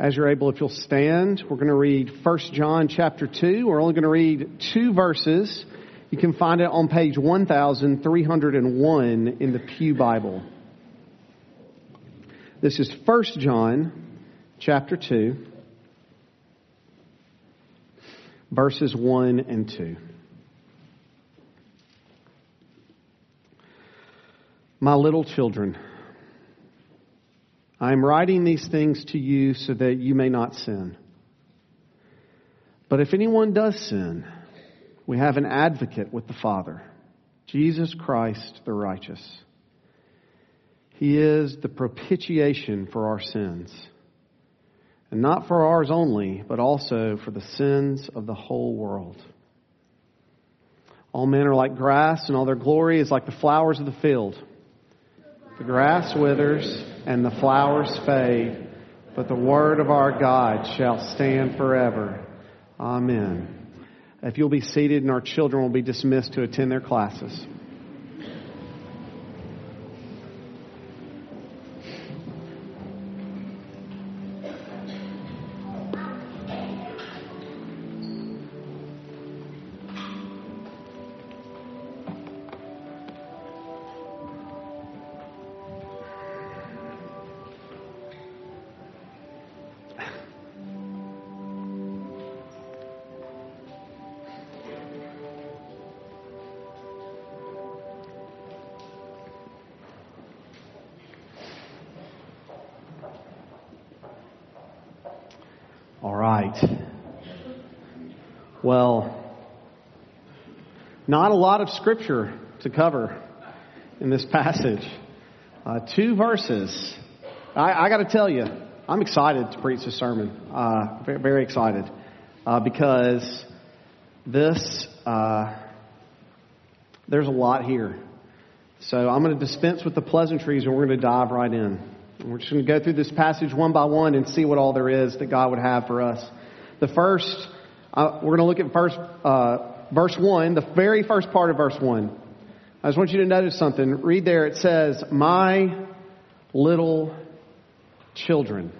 As you're able, if you'll stand, we're going to read 1 John chapter 2. We're only going to read two verses. You can find it on page 1301 in the Pew Bible. This is 1 John chapter 2, verses 1 and 2. My little children, I am writing these things to you so that you may not sin. But if anyone does sin, we have an advocate with the Father, Jesus Christ the righteous. He is the propitiation for our sins. And not for ours only, but also for the sins of the whole world. All men are like grass, and all their glory is like the flowers of the field. The grass withers and the flowers fade, but the word of our God shall stand forever. Amen. If you'll be seated and our children will be dismissed to attend their classes. Well, not a lot of scripture to cover in this passage. Uh, two verses. I, I got to tell you, I'm excited to preach this sermon. Uh, very, very, excited uh, because this uh, there's a lot here. So I'm going to dispense with the pleasantries, and we're going to dive right in. We're just going to go through this passage one by one and see what all there is that God would have for us. The first, uh, we're going to look at first, uh, verse 1, the very first part of verse 1. I just want you to notice something. Read there, it says, My little children.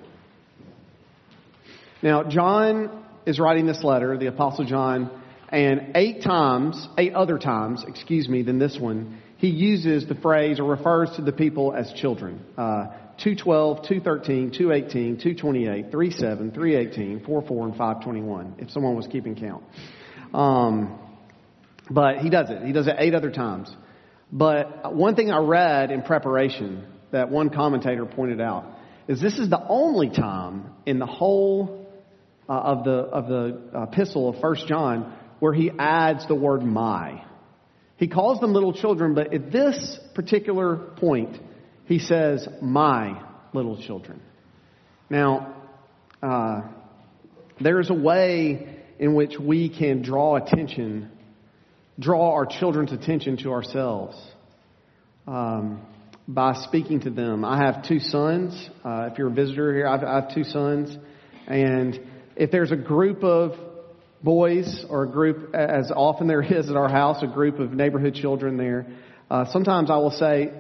Now, John is writing this letter, the Apostle John, and eight times, eight other times, excuse me, than this one, he uses the phrase or refers to the people as children. Uh, 212, 213, 218, 228, 37, 318, 44, and 521, if someone was keeping count. Um, but he does it. He does it eight other times. But one thing I read in preparation that one commentator pointed out is this is the only time in the whole uh, of the of the epistle of First John where he adds the word "my." He calls them little children, but at this particular point, he says, My little children. Now, uh, there's a way in which we can draw attention, draw our children's attention to ourselves um, by speaking to them. I have two sons. Uh, if you're a visitor here, I've, I have two sons. And if there's a group of boys or a group, as often there is at our house, a group of neighborhood children there, uh, sometimes I will say,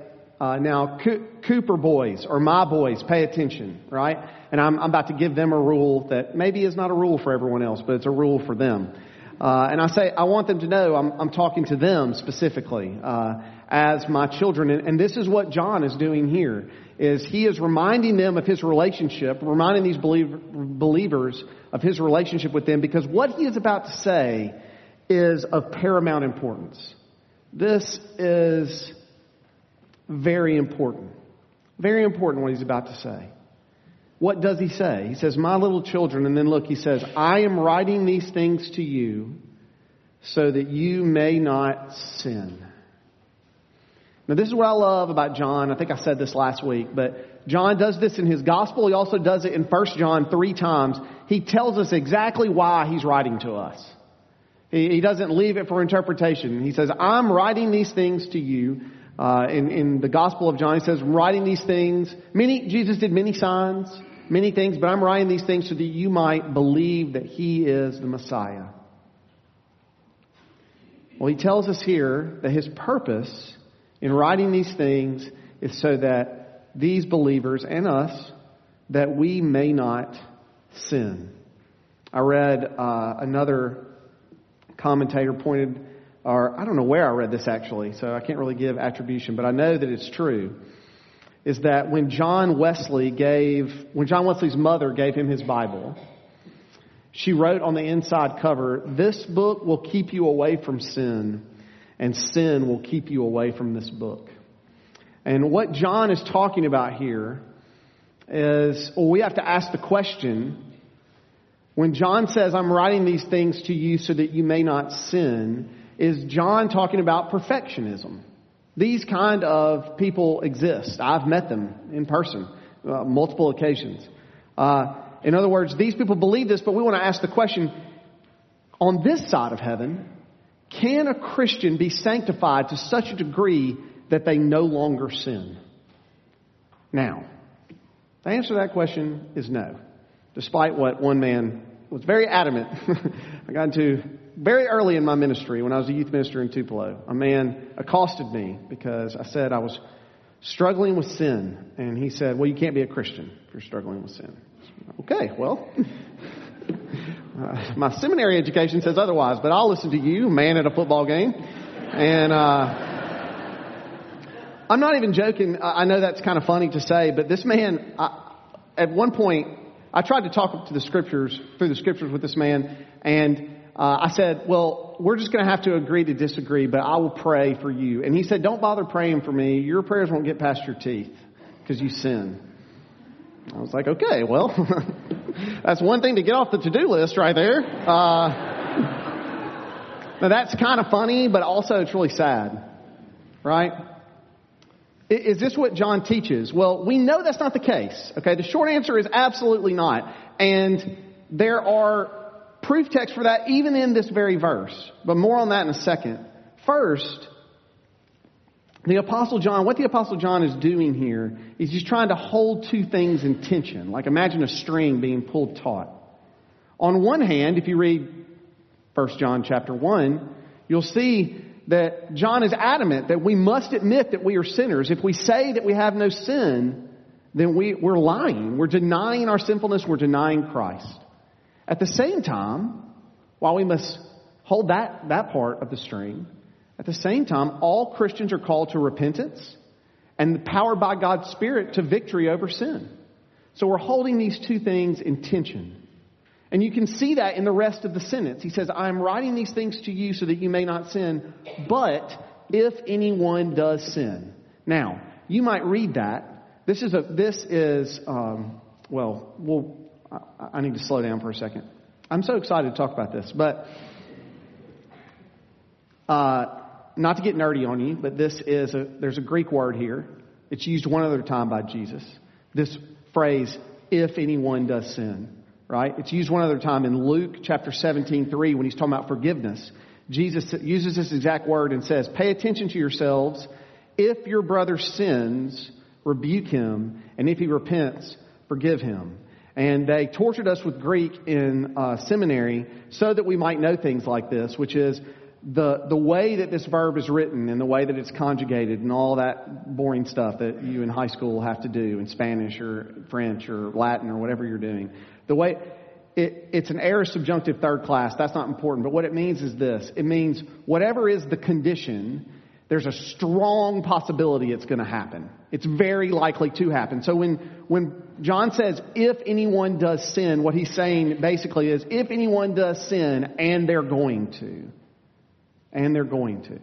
uh, now, Co- Cooper boys or my boys, pay attention, right? And I'm, I'm, about to give them a rule that maybe is not a rule for everyone else, but it's a rule for them. Uh, and I say, I want them to know I'm, I'm talking to them specifically uh, as my children. And, and, this is what John is doing here: is he is reminding them of his relationship, reminding these believer, believers of his relationship with them, because what he is about to say is of paramount importance. This is very important. Very important what he's about to say. What does he say? He says, My little children, and then look, he says, I am writing these things to you so that you may not sin. Now, this is what I love about John. I think I said this last week, but John does this in his gospel. He also does it in 1 John three times. He tells us exactly why he's writing to us. He, he doesn't leave it for interpretation. He says, I'm writing these things to you uh, in, in the Gospel of John, he says, writing these things, many, Jesus did many signs, many things, but I'm writing these things so that you might believe that he is the Messiah. Well, he tells us here that his purpose in writing these things is so that these believers and us, that we may not sin. I read uh, another commentator pointed, or I don't know where I read this actually, so I can't really give attribution, but I know that it's true. Is that when John Wesley gave, when John Wesley's mother gave him his Bible, she wrote on the inside cover, This book will keep you away from sin, and sin will keep you away from this book. And what John is talking about here is, well, we have to ask the question when John says, I'm writing these things to you so that you may not sin, is John talking about perfectionism? These kind of people exist. I've met them in person, uh, multiple occasions. Uh, in other words, these people believe this, but we want to ask the question, on this side of heaven, can a Christian be sanctified to such a degree that they no longer sin? Now, the answer to that question is no, despite what one man was very adamant. I got into very early in my ministry when I was a youth minister in Tupelo. A man accosted me because I said I was struggling with sin. And he said, Well, you can't be a Christian if you're struggling with sin. Okay, well, uh, my seminary education says otherwise, but I'll listen to you, man at a football game. And, uh, I'm not even joking. I know that's kind of funny to say, but this man, I, at one point, I tried to talk to the scriptures, through the scriptures with this man, and uh, I said, well, we're just going to have to agree to disagree, but I will pray for you. And he said, don't bother praying for me. Your prayers won't get past your teeth because you sin. I was like, okay, well, that's one thing to get off the to-do list right there. Uh, now that's kind of funny, but also it's really sad, right? Is this what John teaches? Well, we know that's not the case. Okay, the short answer is absolutely not. And there are proof text for that even in this very verse. But more on that in a second. First, the Apostle John, what the Apostle John is doing here is he's trying to hold two things in tension. Like imagine a string being pulled taut. On one hand, if you read 1 John chapter 1, you'll see that John is adamant that we must admit that we are sinners. If we say that we have no sin, then we, we're lying. We're denying our sinfulness. We're denying Christ. At the same time, while we must hold that, that part of the string, at the same time, all Christians are called to repentance and powered by God's Spirit to victory over sin. So we're holding these two things in tension. And you can see that in the rest of the sentence. He says, I am writing these things to you so that you may not sin, but if anyone does sin. Now, you might read that. This is a, this is, um, well, well, I, need to slow down for a second. I'm so excited to talk about this, but, uh, not to get nerdy on you, but this is a, there's a Greek word here. It's used one other time by Jesus. This phrase, if anyone does sin right? It's used one other time in Luke chapter 17, 3, when he's talking about forgiveness. Jesus uses this exact word and says, Pay attention to yourselves. If your brother sins, rebuke him, and if he repents, forgive him. And they tortured us with Greek in uh, seminary so that we might know things like this, which is the, the way that this verb is written and the way that it's conjugated and all that boring stuff that you in high school have to do in Spanish or French or Latin or whatever you're doing. The way it, it's an aorist subjunctive third class. That's not important. But what it means is this. It means whatever is the condition, there's a strong possibility it's going to happen. It's very likely to happen. So when, when John says, if anyone does sin, what he's saying basically is, if anyone does sin, and they're going to. And they're going to.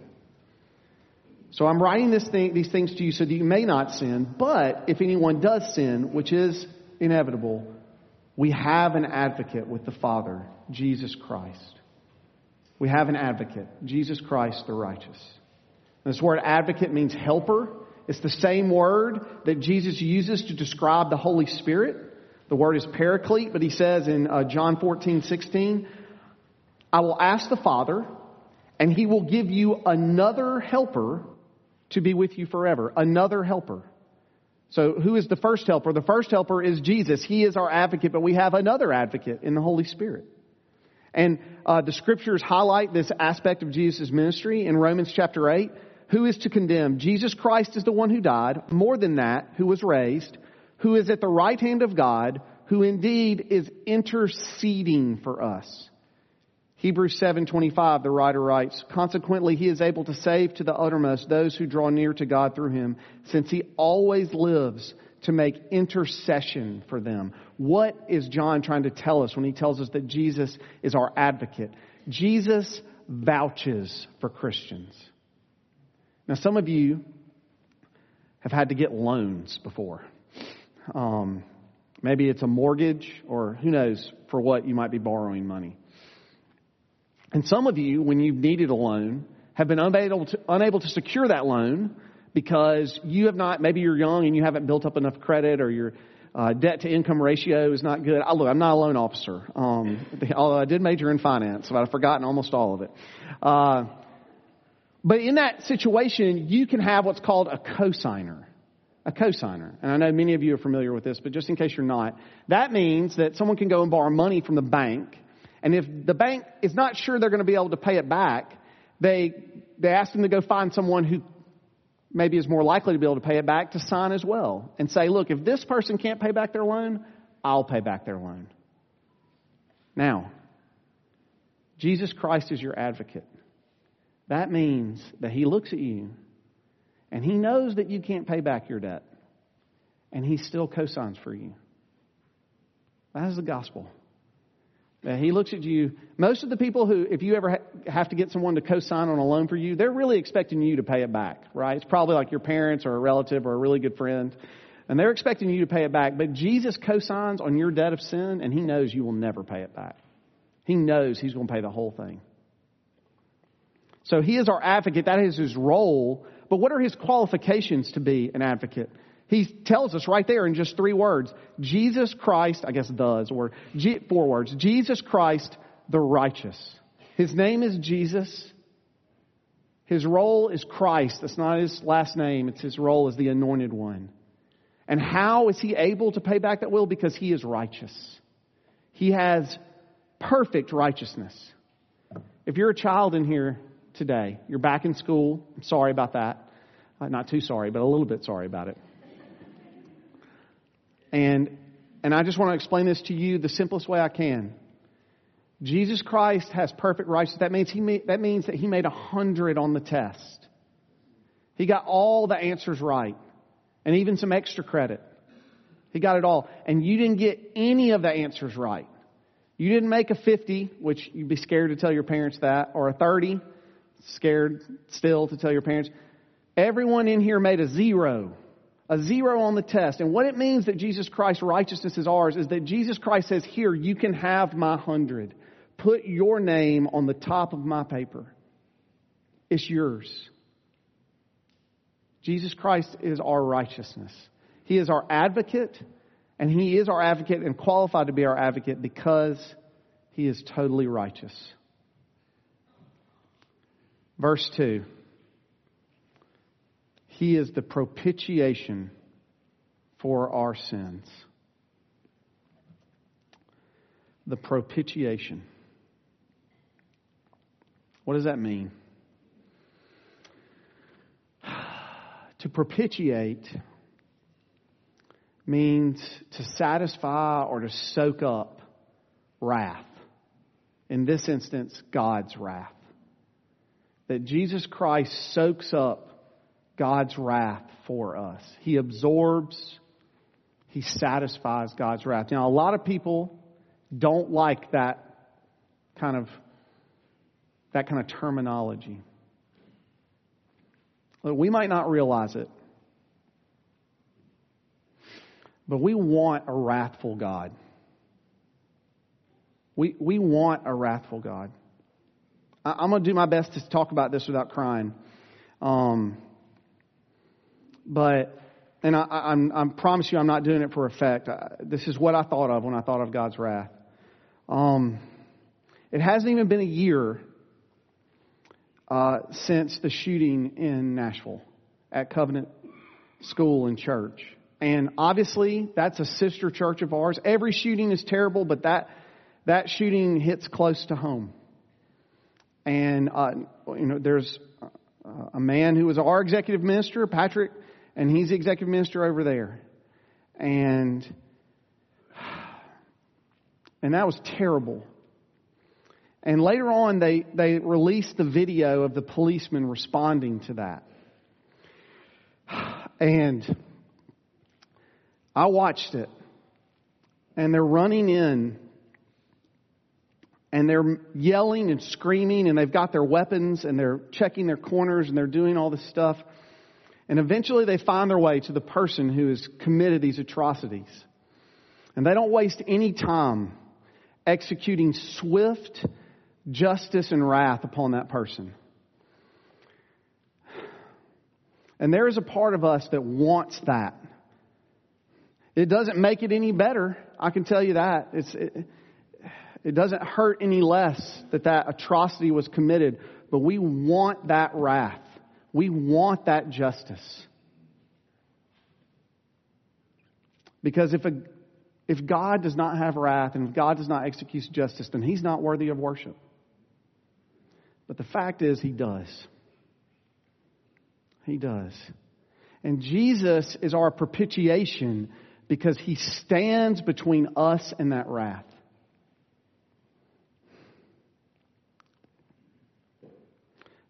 So I'm writing this thing, these things to you so that you may not sin, but if anyone does sin, which is inevitable, we have an advocate with the Father, Jesus Christ. We have an advocate, Jesus Christ the righteous. This word advocate means helper. It's the same word that Jesus uses to describe the Holy Spirit. The word is paraclete, but he says in uh, John 14, 16, I will ask the Father, and he will give you another helper to be with you forever. Another helper. So, who is the first helper? The first helper is Jesus. He is our advocate, but we have another advocate in the Holy Spirit. And uh, the scriptures highlight this aspect of Jesus' ministry in Romans chapter 8. Who is to condemn? Jesus Christ is the one who died. More than that, who was raised, who is at the right hand of God, who indeed is interceding for us. Hebrews 7:25 the writer writes, "Consequently he is able to save to the uttermost those who draw near to God through him, since he always lives to make intercession for them." What is John trying to tell us when he tells us that Jesus is our advocate? Jesus vouches for Christians. Now some of you have had to get loans before. Um, maybe it's a mortgage or who knows for what you might be borrowing money. And some of you, when you've needed a loan, have been unable to, unable to secure that loan because you have not, maybe you're young and you haven't built up enough credit or your uh, debt to income ratio is not good. I, look, I'm not a loan officer, um, although I did major in finance, but I've forgotten almost all of it. Uh, but in that situation, you can have what's called a cosigner. A cosigner. And I know many of you are familiar with this, but just in case you're not, that means that someone can go and borrow money from the bank and if the bank is not sure they're going to be able to pay it back, they, they ask them to go find someone who maybe is more likely to be able to pay it back to sign as well and say, look, if this person can't pay back their loan, I'll pay back their loan. Now, Jesus Christ is your advocate. That means that he looks at you and he knows that you can't pay back your debt and he still cosigns for you. That is the gospel. Uh, he looks at you. Most of the people who, if you ever ha- have to get someone to co-sign on a loan for you, they're really expecting you to pay it back, right? It's probably like your parents or a relative or a really good friend. And they're expecting you to pay it back. But Jesus co-signs on your debt of sin and he knows you will never pay it back. He knows he's going to pay the whole thing. So he is our advocate. That is his role. But what are his qualifications to be an advocate? He tells us right there in just three words Jesus Christ, I guess does, or four words Jesus Christ the righteous. His name is Jesus. His role is Christ. That's not his last name, it's his role as the anointed one. And how is he able to pay back that will? Because he is righteous. He has perfect righteousness. If you're a child in here today, you're back in school, I'm sorry about that. Uh, not too sorry, but a little bit sorry about it. And, and I just want to explain this to you the simplest way I can. Jesus Christ has perfect righteousness. That means, he made, that means that he made a hundred on the test. He got all the answers right. And even some extra credit. He got it all. And you didn't get any of the answers right. You didn't make a 50, which you'd be scared to tell your parents that, or a 30, scared still to tell your parents. Everyone in here made a zero a zero on the test. And what it means that Jesus Christ's righteousness is ours is that Jesus Christ says, Here, you can have my hundred. Put your name on the top of my paper. It's yours. Jesus Christ is our righteousness. He is our advocate, and He is our advocate and qualified to be our advocate because He is totally righteous. Verse 2. He is the propitiation for our sins. The propitiation. What does that mean? To propitiate means to satisfy or to soak up wrath. In this instance, God's wrath. That Jesus Christ soaks up God's wrath for us. He absorbs, He satisfies God's wrath. Now, a lot of people don't like that kind of that kind of terminology. We might not realize it, but we want a wrathful God. We, we want a wrathful God. I, am going to do my best to talk about this without crying. Um, but, and I, I'm, I promise you I'm not doing it for effect. This is what I thought of when I thought of God's wrath. Um, it hasn't even been a year uh, since the shooting in Nashville at Covenant School and Church. And obviously, that's a sister church of ours. Every shooting is terrible, but that, that shooting hits close to home. And, uh, you know, there's a man who was our executive minister, Patrick and he's the executive minister over there. And And that was terrible. And later on, they, they released the video of the policeman responding to that. And I watched it. And they're running in. And they're yelling and screaming, and they've got their weapons, and they're checking their corners, and they're doing all this stuff. And eventually they find their way to the person who has committed these atrocities. And they don't waste any time executing swift justice and wrath upon that person. And there is a part of us that wants that. It doesn't make it any better. I can tell you that. It's, it, it doesn't hurt any less that that atrocity was committed, but we want that wrath. We want that justice. Because if, a, if God does not have wrath and if God does not execute justice, then he's not worthy of worship. But the fact is, he does. He does. And Jesus is our propitiation because he stands between us and that wrath.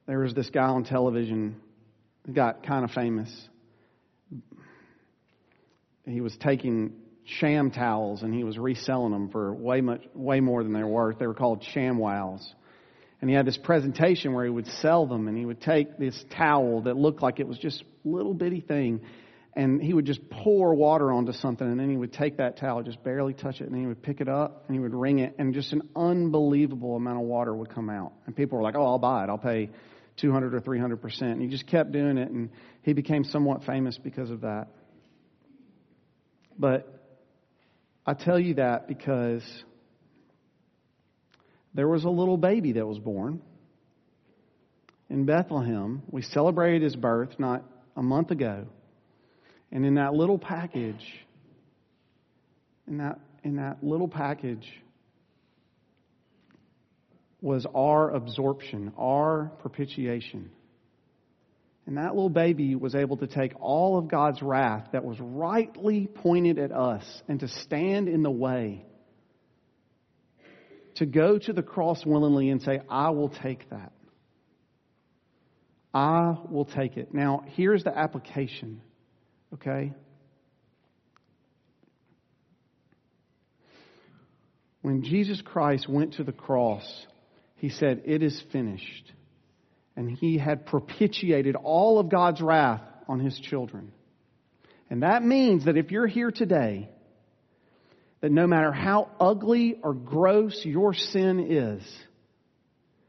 There was this guy on television who got kind of famous. He was taking sham towels and he was reselling them for way much, way more than they were worth. They were called sham ShamWows. And he had this presentation where he would sell them and he would take this towel that looked like it was just a little bitty thing and he would just pour water onto something and then he would take that towel, just barely touch it, and then he would pick it up and he would wring it and just an unbelievable amount of water would come out. And people were like, oh, I'll buy it. I'll pay 200 or 300 percent. And he just kept doing it, and he became somewhat famous because of that. But I tell you that because there was a little baby that was born in Bethlehem. We celebrated his birth not a month ago. And in that little package, in that, in that little package, was our absorption, our propitiation. And that little baby was able to take all of God's wrath that was rightly pointed at us and to stand in the way. To go to the cross willingly and say, I will take that. I will take it. Now, here's the application, okay? When Jesus Christ went to the cross, he said, It is finished. And he had propitiated all of God's wrath on his children. And that means that if you're here today, that no matter how ugly or gross your sin is,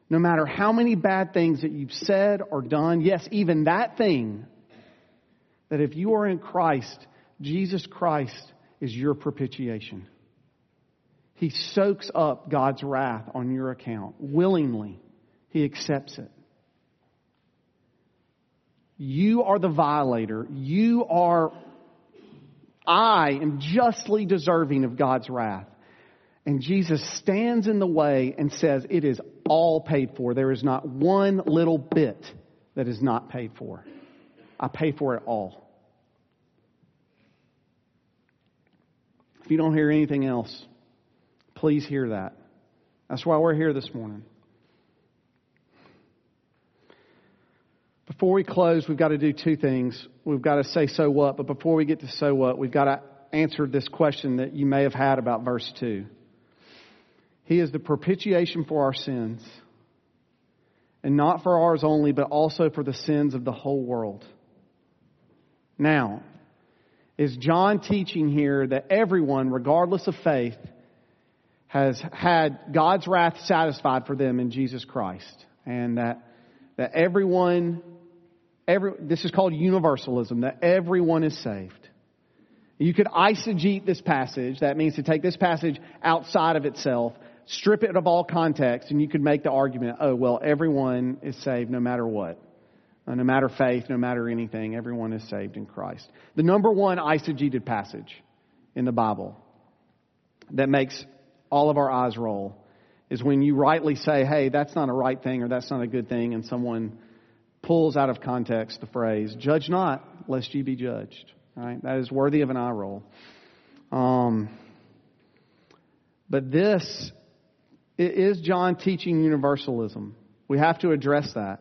no matter how many bad things that you've said or done, yes, even that thing, that if you are in Christ, Jesus Christ is your propitiation. He soaks up God's wrath on your account willingly. He accepts it. You are the violator. You are, I am justly deserving of God's wrath. And Jesus stands in the way and says, It is all paid for. There is not one little bit that is not paid for. I pay for it all. If you don't hear anything else, Please hear that. That's why we're here this morning. Before we close, we've got to do two things. We've got to say so what, but before we get to so what, we've got to answer this question that you may have had about verse 2. He is the propitiation for our sins, and not for ours only, but also for the sins of the whole world. Now, is John teaching here that everyone, regardless of faith, has had God's wrath satisfied for them in Jesus Christ. And that, that everyone, every, this is called universalism, that everyone is saved. You could eisegete this passage. That means to take this passage outside of itself, strip it of all context, and you could make the argument, oh, well, everyone is saved no matter what. Uh, no matter faith, no matter anything, everyone is saved in Christ. The number one eisegeted passage in the Bible that makes all of our eyes roll is when you rightly say, hey, that's not a right thing or that's not a good thing, and someone pulls out of context the phrase, judge not, lest ye be judged. Right? That is worthy of an eye roll. Um, But this is John teaching universalism. We have to address that.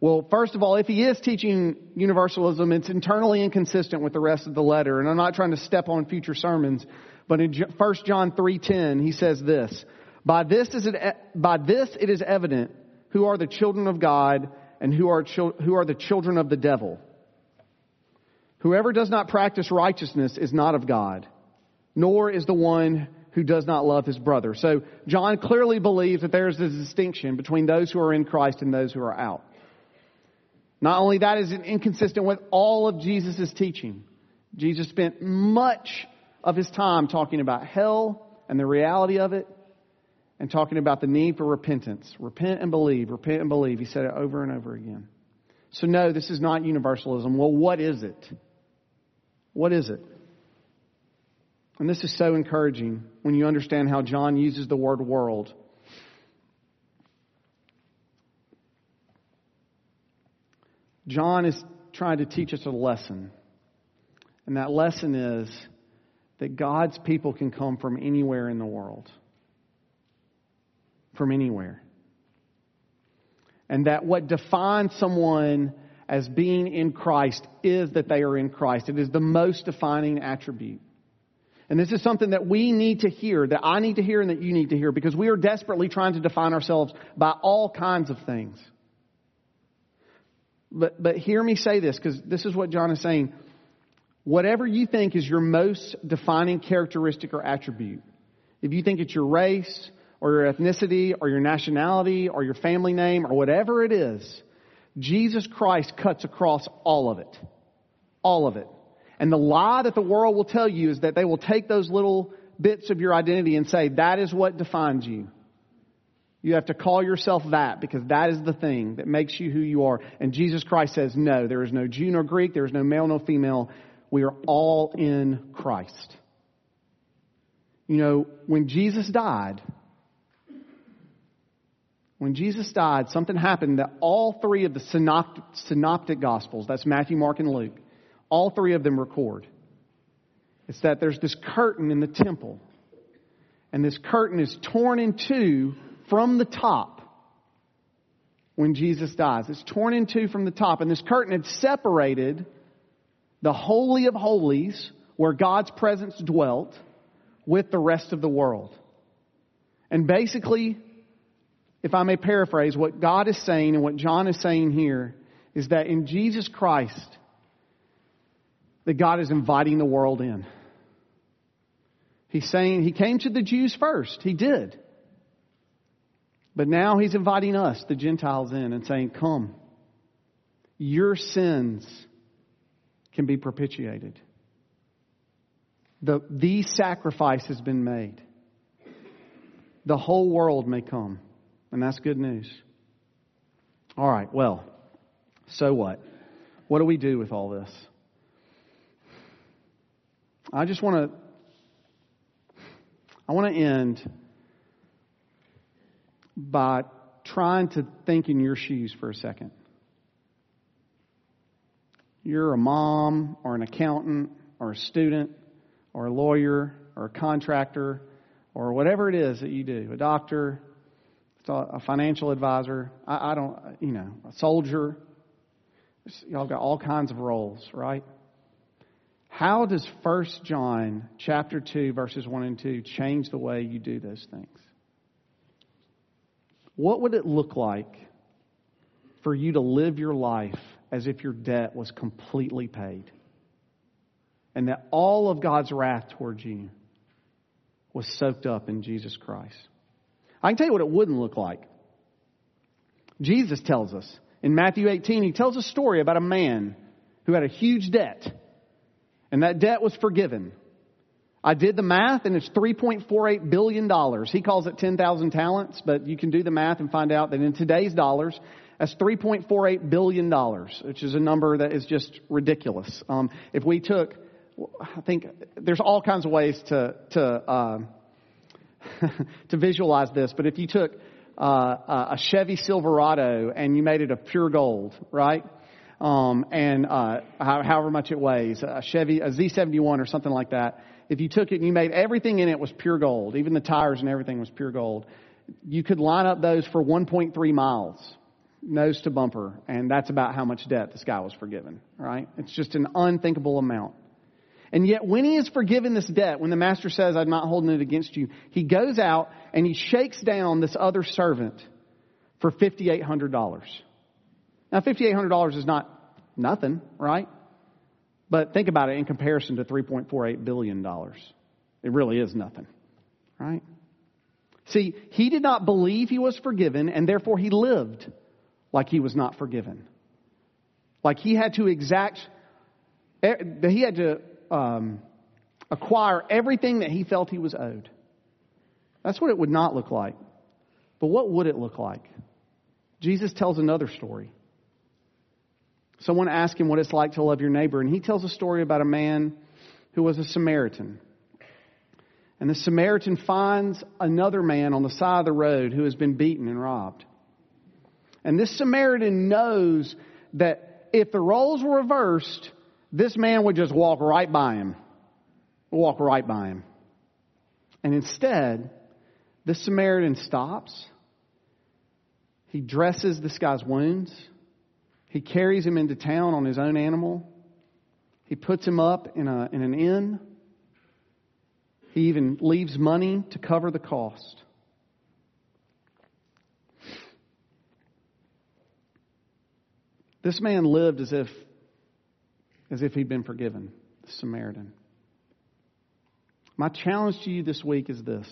Well, first of all, if he is teaching universalism, it's internally inconsistent with the rest of the letter. And I'm not trying to step on future sermons, but in 1 John 3:10, he says this: "By this is it by this it is evident who are the children of God and who are who are the children of the devil. Whoever does not practice righteousness is not of God, nor is the one who does not love his brother." So John clearly believes that there is a distinction between those who are in Christ and those who are out. Not only that is it inconsistent with all of Jesus' teaching. Jesus spent much of his time talking about hell and the reality of it and talking about the need for repentance. Repent and believe, repent and believe. He said it over and over again. So, no, this is not universalism. Well, what is it? What is it? And this is so encouraging when you understand how John uses the word world. John is trying to teach us a lesson. And that lesson is that God's people can come from anywhere in the world. From anywhere. And that what defines someone as being in Christ is that they are in Christ. It is the most defining attribute. And this is something that we need to hear, that I need to hear, and that you need to hear, because we are desperately trying to define ourselves by all kinds of things. But, but hear me say this, because this is what John is saying. Whatever you think is your most defining characteristic or attribute, if you think it's your race, or your ethnicity, or your nationality, or your family name, or whatever it is, Jesus Christ cuts across all of it. All of it. And the lie that the world will tell you is that they will take those little bits of your identity and say, that is what defines you. You have to call yourself that because that is the thing that makes you who you are. And Jesus Christ says, no, there is no Jew nor Greek, there is no male nor female. We are all in Christ. You know, when Jesus died, when Jesus died, something happened that all three of the synoptic, synoptic gospels, that's Matthew, Mark, and Luke, all three of them record. It's that there's this curtain in the temple. And this curtain is torn in two from the top when Jesus dies. It's torn in two from the top. And this curtain had separated the Holy of Holies, where God's presence dwelt, with the rest of the world. And basically, if I may paraphrase, what God is saying and what John is saying here is that in Jesus Christ, that God is inviting the world in. He's saying he came to the Jews first. He did. But now he's inviting us, the Gentiles, in and saying, Come. Your sins can be propitiated. The, the sacrifice has been made. The whole world may come. And that's good news. All right, well, so what? What do we do with all this? I just want to I want to end by trying to think in your shoes for a second. You're a mom or an accountant or a student or a lawyer or a contractor or whatever it is that you do, a doctor, a financial advisor, I, I don't, you know, a soldier. Y'all got all kinds of roles, right? How does 1 John chapter 2 verses 1 and 2 change the way you do those things? What would it look like for you to live your life as if your debt was completely paid? And that all of God's wrath towards you was soaked up in Jesus Christ. I can tell you what it wouldn't look like. Jesus tells us in Matthew 18, he tells a story about a man who had a huge debt, and that debt was forgiven. I did the math and it's $3.48 billion. He calls it 10,000 talents, but you can do the math and find out that in today's dollars, that's $3.48 billion, which is a number that is just ridiculous. Um, if we took, I think there's all kinds of ways to, to, uh, to visualize this, but if you took uh, a Chevy Silverado and you made it of pure gold, right? um, and uh, however much it weighs, a Chevy, a Z71 or something like that. If you took it and you made everything in it was pure gold, even the tires and everything was pure gold, you could line up those for 1.3 miles, nose to bumper, and that's about how much debt this guy was forgiven. Right? It's just an unthinkable amount. And yet, when he is forgiven this debt, when the master says, I'm not holding it against you, he goes out and he shakes down this other servant for $5,800. Now, $5,800 is not nothing, right? But think about it in comparison to $3.48 billion. It really is nothing, right? See, he did not believe he was forgiven, and therefore he lived like he was not forgiven. Like he had to exact, he had to um, acquire everything that he felt he was owed. That's what it would not look like. But what would it look like? Jesus tells another story. Someone asked him what it's like to love your neighbor, and he tells a story about a man who was a Samaritan. And the Samaritan finds another man on the side of the road who has been beaten and robbed. And this Samaritan knows that if the roles were reversed, this man would just walk right by him. Walk right by him. And instead, the Samaritan stops. He dresses this guy's wounds. He carries him into town on his own animal. He puts him up in, a, in an inn. He even leaves money to cover the cost. This man lived as if as if he'd been forgiven, the Samaritan. My challenge to you this week is this.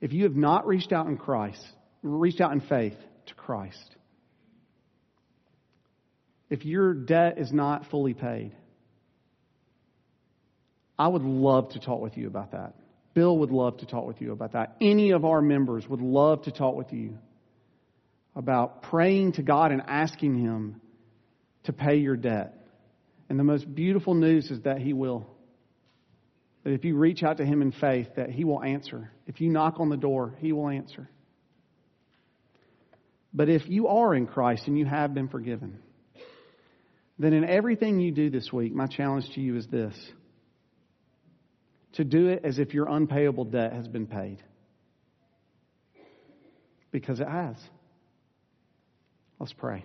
If you have not reached out in Christ, reached out in faith to Christ, if your debt is not fully paid, I would love to talk with you about that. Bill would love to talk with you about that. Any of our members would love to talk with you about praying to God and asking Him to pay your debt. And the most beautiful news is that He will. That if you reach out to Him in faith, that He will answer. If you knock on the door, He will answer. But if you are in Christ and you have been forgiven, then in everything you do this week, my challenge to you is this to do it as if your unpayable debt has been paid. Because it has. Let's pray.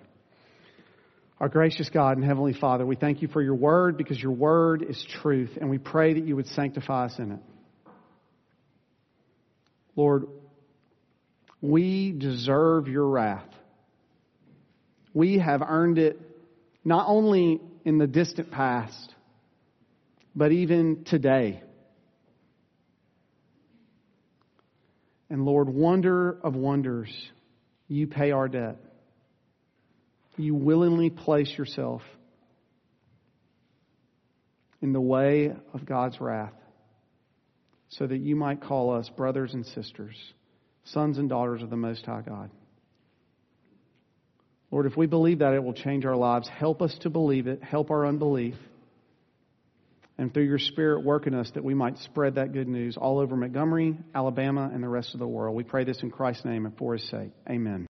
Our gracious God and Heavenly Father, we thank you for your word because your word is truth, and we pray that you would sanctify us in it. Lord, we deserve your wrath. We have earned it not only in the distant past, but even today. And Lord, wonder of wonders, you pay our debt you willingly place yourself in the way of God's wrath so that you might call us brothers and sisters, sons and daughters of the Most High God. Lord, if we believe that, it will change our lives. Help us to believe it. Help our unbelief. And through your Spirit, work in us that we might spread that good news all over Montgomery, Alabama, and the rest of the world. We pray this in Christ's name and for his sake. Amen.